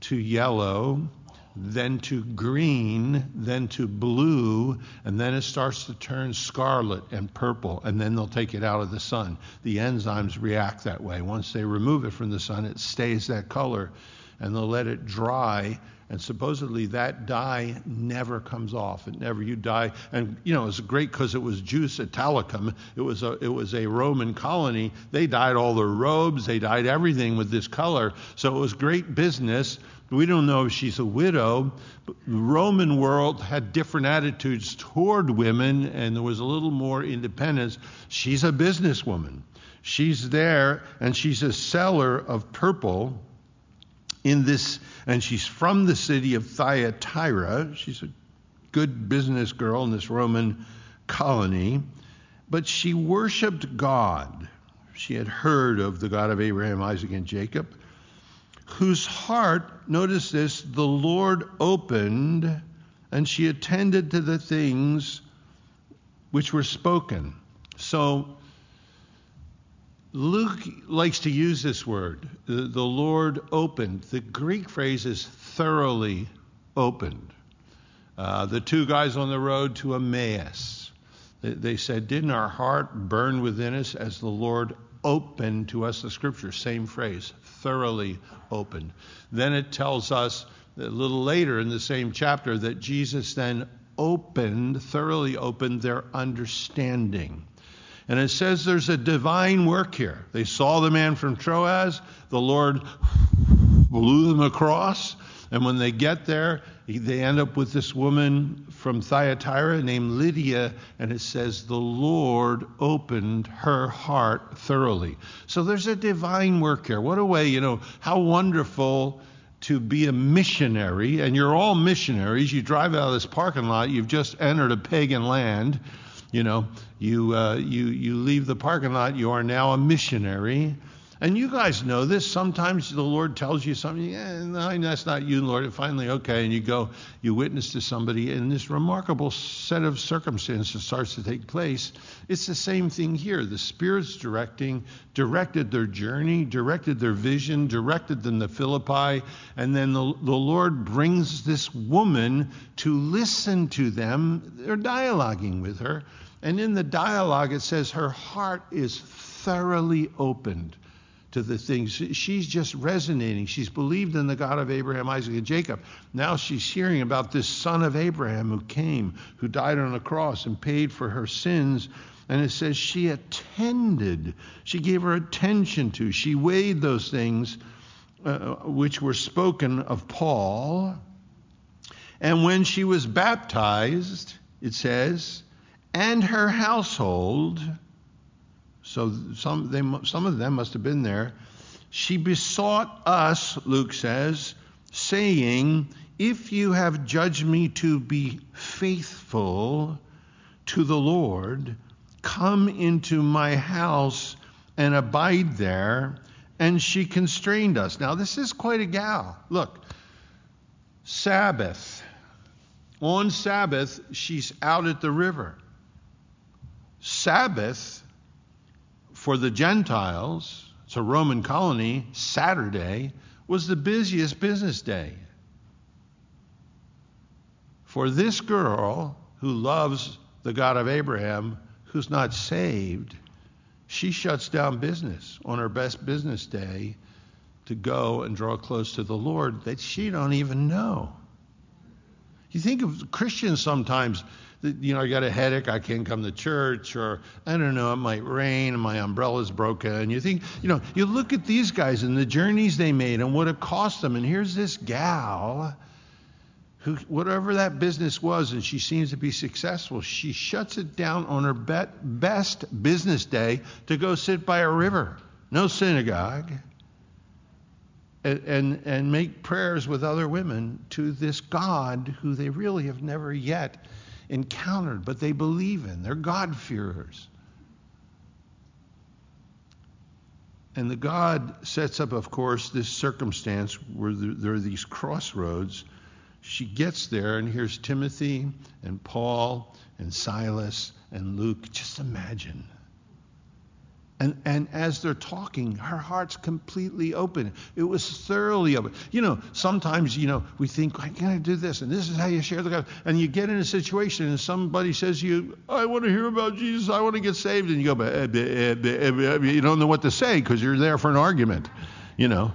to yellow, then to green, then to blue, and then it starts to turn scarlet and purple, and then they'll take it out of the sun. The enzymes react that way. Once they remove it from the sun, it stays that color, and they'll let it dry and supposedly that dye never comes off. It never you dye, and you know it's great because it was Jus Italicum. It was a it was a Roman colony. They dyed all their robes. They dyed everything with this color. So it was great business. We don't know if she's a widow. But the Roman world had different attitudes toward women, and there was a little more independence. She's a businesswoman. She's there, and she's a seller of purple in this, and she's from the city of Thyatira. She's a good business girl in this Roman colony, but she worshiped God. She had heard of the God of Abraham, Isaac, and Jacob, whose heart, notice this, the Lord opened, and she attended to the things which were spoken. So Luke likes to use this word. The, Lord opened. The Greek phrase is thoroughly opened. Uh, the two guys on the road to Emmaus, they, said, Didn't our heart burn within us as the Lord opened to us the scripture? Same phrase, thoroughly opened. Then it tells us a little later in the same chapter that Jesus then opened, thoroughly opened their understanding. And it says there's a divine work here. They saw the man from Troas, the Lord blew them across, and when they get there, they end up with this woman from Thyatira named Lydia, and it says the Lord opened her heart thoroughly. So there's a divine work here. What a way, you know, how wonderful to be a missionary, and you're all missionaries. You drive out of this parking lot, you've just entered a pagan land. You know, you, uh, you, you leave the parking lot, you are now a missionary. And you guys know this. Sometimes the Lord tells you something, yeah, no, that's not you, Lord. And finally, okay, and you go, you witness to somebody, and this remarkable set of circumstances starts to take place. It's the same thing here. The Spirit's directing, directed their journey, directed their vision, directed them to Philippi, and then the, the Lord brings this woman to listen to them. They're dialoguing with her. And in the dialogue, it says her heart is thoroughly opened to the things. She's just resonating. She's believed in the God of Abraham, Isaac, and Jacob. Now she's hearing about this son of Abraham who came, who died on a cross and paid for her sins. And it says she attended, she gave her attention to, she weighed those things uh, which were spoken of Paul. And when she was baptized, it says, and her household, so some, they, some of them must have been there. She besought us, Luke says, saying, If you have judged me to be faithful to the Lord, come into my house and abide there. And she constrained us. Now, this is quite a gal. Look, Sabbath. On Sabbath, she's out at the river. Sabbath for the Gentiles, it's a Roman colony, Saturday was the busiest business day. For this girl who loves the God of Abraham, who's not saved, she shuts down business on her best business day to go and draw close to the Lord that she don't even know. You think of Christians sometimes you know, I got a headache, I can't come to church, or I don't know, it might rain, and my umbrella's broken. And you think, you know, you look at these guys and the journeys they made and what it cost them. And here's this gal who, whatever that business was, and she seems to be successful, she shuts it down on her bet, best business day to go sit by a river. No synagogue. And, and, and make prayers with other women to this God who they really have never yet encountered, but they believe in. They're God-fearers. And the God sets up, of course, this circumstance where there are these crossroads. She gets there, and here's Timothy and Paul and Silas and Luke. Just imagine and, and as they're talking, her heart's completely open. It was thoroughly open. You know, sometimes, you know, we think, I gotta do this, and this is how you share the gospel. And you get in a situation, and somebody says to you, I want to hear about Jesus, I want to get saved. And you go, eh, eh, eh, you don't know what to say because you're there for an argument, you know.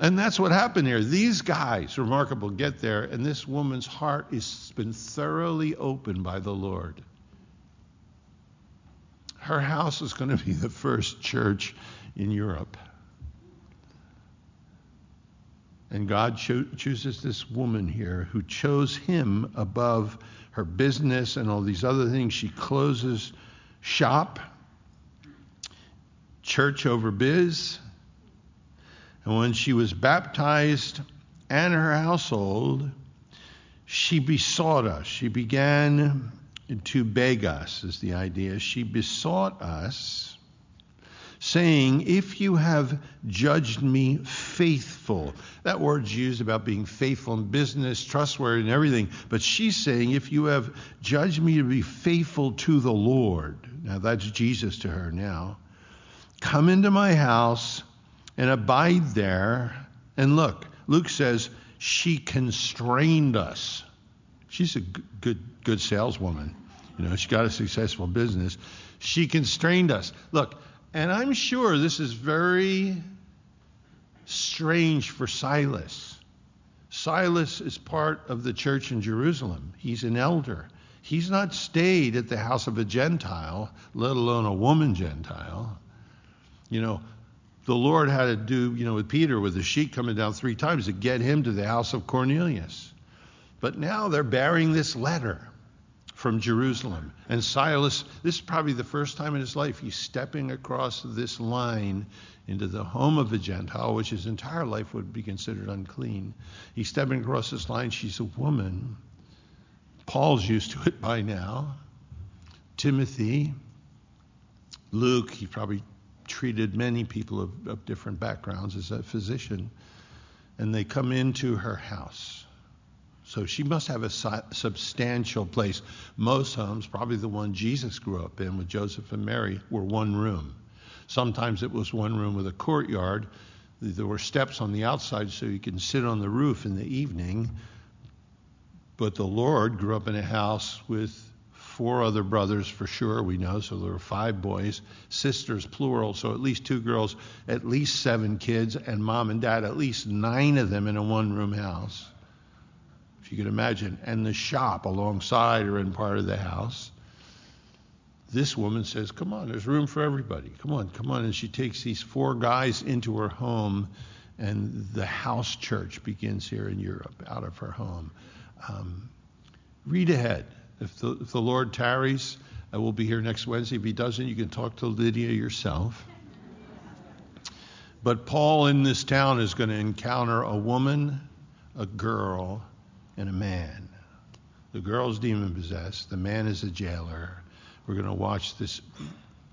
And that's what happened here. These guys, remarkable, get there, and this woman's heart has been thoroughly opened by the Lord her house is going to be the first church in Europe. And God cho- chooses this woman here who chose him above her business and all these other things. She closes shop, church over biz. And when she was baptized and her household, she besought us. She began to beg us, is the idea. She besought us, saying, If you have judged me faithful. That word's used about being faithful in business, trustworthy, and everything. But she's saying, If you have judged me to be faithful to the Lord. Now, that's Jesus to her now. Come into my house and abide there. And look, Luke says, She constrained us. She's a good, good saleswoman. You know, she got a successful business. She constrained us. Look, and I'm sure this is very strange for Silas. Silas is part of the church in Jerusalem. He's an elder. He's not stayed at the house of a Gentile, let alone a woman Gentile. You know, the Lord had to do, you know, with Peter with the sheet coming down three times to get him to the house of Cornelius. But now they're bearing this letter from Jerusalem. And Silas, this is probably the first time in his life he's stepping across this line into the home of a Gentile, which his entire life would be considered unclean. He's stepping across this line. She's a woman. Paul's used to it by now. Timothy, Luke, he probably treated many people of, of different backgrounds as a physician. And they come into her house. So she must have a substantial place. Most homes, probably the one Jesus grew up in with Joseph and Mary, were one room. Sometimes it was one room with a courtyard. There were steps on the outside so you can sit on the roof in the evening. But the Lord grew up in a house with four other brothers for sure, we know. So there were five boys, sisters plural, so at least two girls, at least seven kids, and mom and dad, at least nine of them in a one room house. You can imagine. And the shop alongside or in part of the house. This woman says, Come on, there's room for everybody. Come on, come on. And she takes these four guys into her home, and the house church begins here in Europe out of her home. Um, read ahead. If the, if the Lord tarries, I will be here next Wednesday. If he doesn't, you can talk to Lydia yourself. But Paul in this town is going to encounter a woman, a girl, and a man. The girl's demon possessed, the man is a jailer. We're going to watch this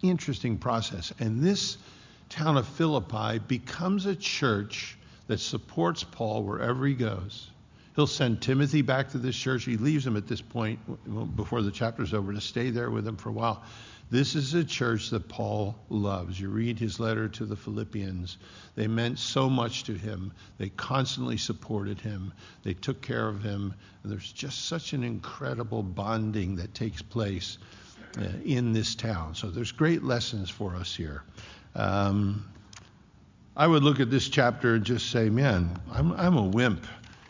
interesting process. And this town of Philippi becomes a church that supports Paul wherever he goes. He'll send Timothy back to this church. He leaves him at this point before the chapter's over to stay there with him for a while. This is a church that Paul loves. You read his letter to the Philippians. They meant so much to him. They constantly supported him. They took care of him. And there's just such an incredible bonding that takes place uh, in this town. So there's great lessons for us here. Um, I would look at this chapter and just say, man, I'm, I'm a wimp.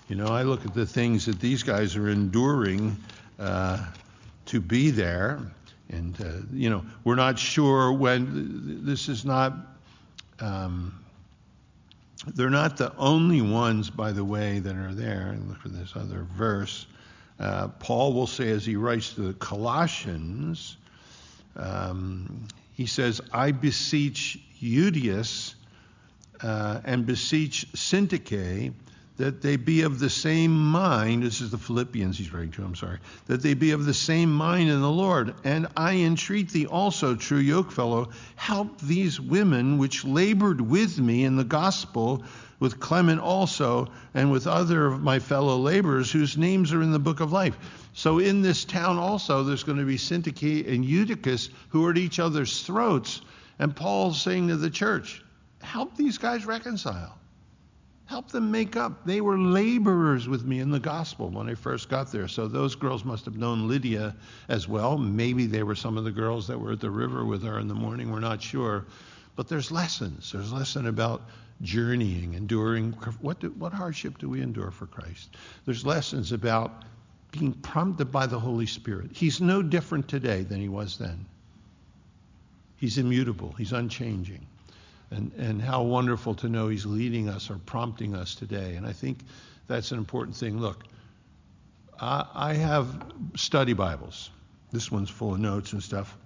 You know, I look at the things that these guys are enduring uh, to be there. And, uh, you know, we're not sure when this is not, um, they're not the only ones, by the way, that are there. And look for this other verse. Uh, Paul will say as he writes to the Colossians, um, he says, I beseech Euodias uh, and beseech Syntyche that they be of the same mind. This is the Philippians he's writing to, I'm sorry. That they be of the same mind in the Lord. And I entreat thee also, true yokefellow, help these women which labored with me in the gospel, with Clement also, and with other of my fellow laborers whose names are in the book of life. So in this town also, there's going to be Syntyche and Eutychus who are at each other's throats. And Paul's saying to the church, help these guys reconcile. Help them make up. They were laborers with me in the gospel when I first got there. So those girls must have known Lydia as well. Maybe they were some of the girls that were at the river with her in the morning. We're not sure. But there's lessons. There's lesson about journeying, enduring. What, do, what hardship do we endure for Christ? There's lessons about being prompted by the Holy Spirit. He's no different today than he was then. He's immutable. He's unchanging and, and how wonderful to know He's leading us or prompting us today. And I think that's an important thing. Look, I, I have study Bibles. This one's full of notes and stuff.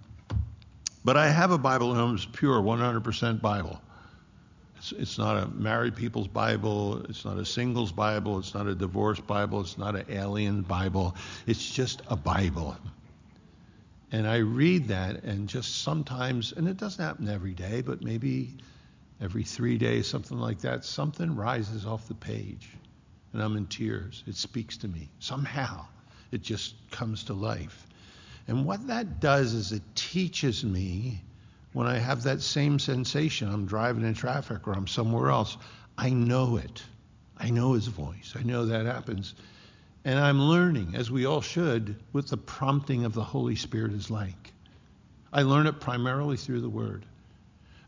But I have a Bible at home that's pure, 100% Bible. It's, it's not a married people's Bible. It's not a singles Bible. It's not a divorce Bible. It's not an alien Bible. It's just a Bible. And I read that, and just sometimes, and it doesn't happen every day, but maybe every three days, something like that, something rises off the page, and I'm in tears. It speaks to me. Somehow, it just comes to life. And what that does is it teaches me when I have that same sensation, I'm driving in traffic or I'm somewhere else, I know it. I know his voice. I know that happens. And I'm learning, as we all should, what the prompting of the Holy Spirit is like. I learn it primarily through the Word.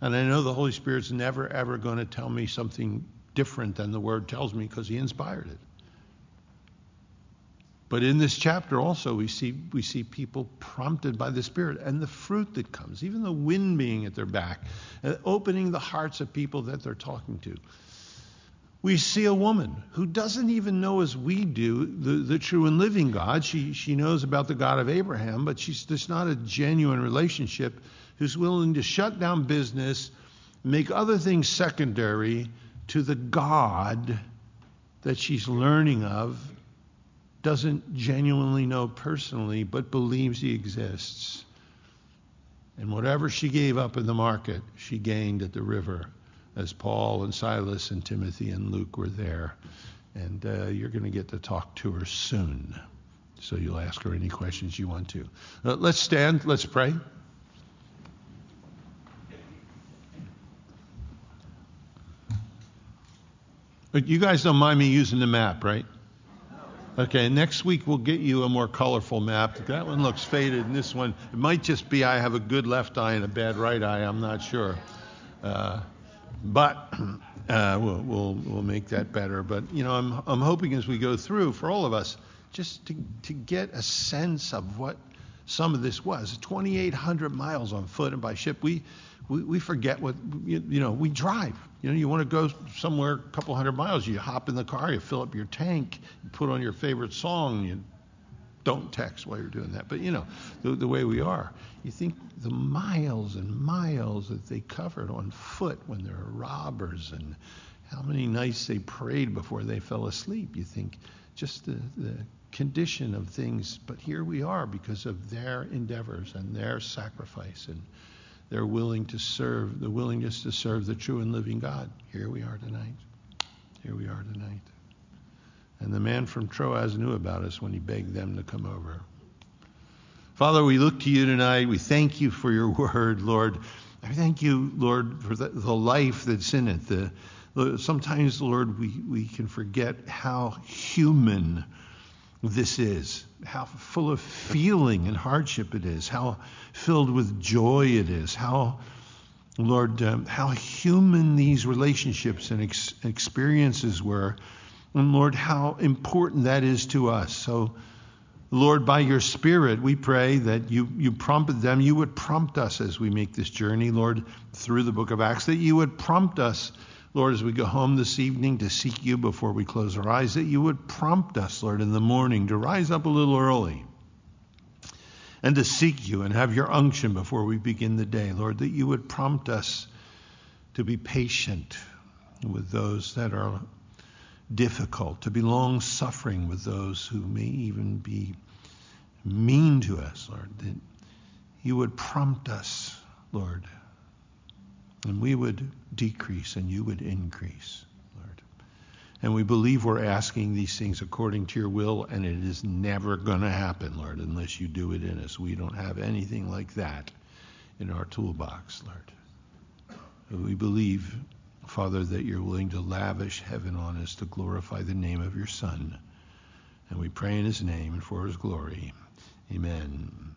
And I know the Holy Spirit's never, ever going to tell me something different than the Word tells me because He inspired it. But in this chapter also, we see, we see people prompted by the Spirit and the fruit that comes, even the wind being at their back, uh, opening the hearts of people that they're talking to. We see a woman who doesn't even know as we do the, the true and living God. She, she knows about the God of Abraham, but she's just not a genuine relationship who's willing to shut down business, make other things secondary to the God that she's learning of, doesn't genuinely know personally, but believes he exists. And whatever she gave up in the market, she gained at the river as Paul and Silas and Timothy and Luke were there. And uh, you're going to get to talk to her soon. So you'll ask her any questions you want to. Uh, let's stand. Let's pray. But you guys don't mind me using the map, right? Okay, next week we'll get you a more colorful map. That one looks faded, and this one, it might just be I have a good left eye and a bad right eye. I'm not sure. Uh, but uh, we'll, we'll, we'll make that better. But, you know, I'm, I'm hoping as we go through, for all of us, just to, to get a sense of what some of this was. 2,800 miles on foot and by ship. We, we, we forget what, you, you know, we drive. You know, you want to go somewhere a couple hundred miles, you hop in the car, you fill up your tank, you put on your favorite song, you don't text while you're doing that. But you know, the, the way we are, you think the miles and miles that they covered on foot when they were robbers and how many nights they prayed before they fell asleep. You think just the, the condition of things. But here we are because of their endeavors and their sacrifice and their willing to serve, the willingness to serve the true and living God. Here we are tonight. Here we are tonight. And the man from Troas knew about us when he begged them to come over. Father, we look to you tonight. We thank you for your word, Lord. I thank you, Lord, for the, the life that's in it. The, sometimes, Lord, we, we can forget how human this is, how full of feeling and hardship it is, how filled with joy it is, how, Lord, um, how human these relationships and ex- experiences were and Lord, how important that is to us. So, Lord, by your Spirit, we pray that you, you prompted them. You would prompt us as we make this journey, Lord, through the book of Acts, that you would prompt us, Lord, as we go home this evening to seek you before we close our eyes, that you would prompt us, Lord, in the morning to rise up a little early and to seek you and have your unction before we begin the day, Lord, that you would prompt us to be patient with those that are difficult, to be long suffering with those who may even be mean to us, Lord, that you would prompt us, Lord, and we would decrease and you would increase, Lord. And we believe we're asking these things according to your will, and it is never going to happen, Lord, unless you do it in us. We don't have anything like that in our toolbox, Lord. We believe Father, that you're willing to lavish heaven on us to glorify the name of your Son. And we pray in his name and for his glory. Amen.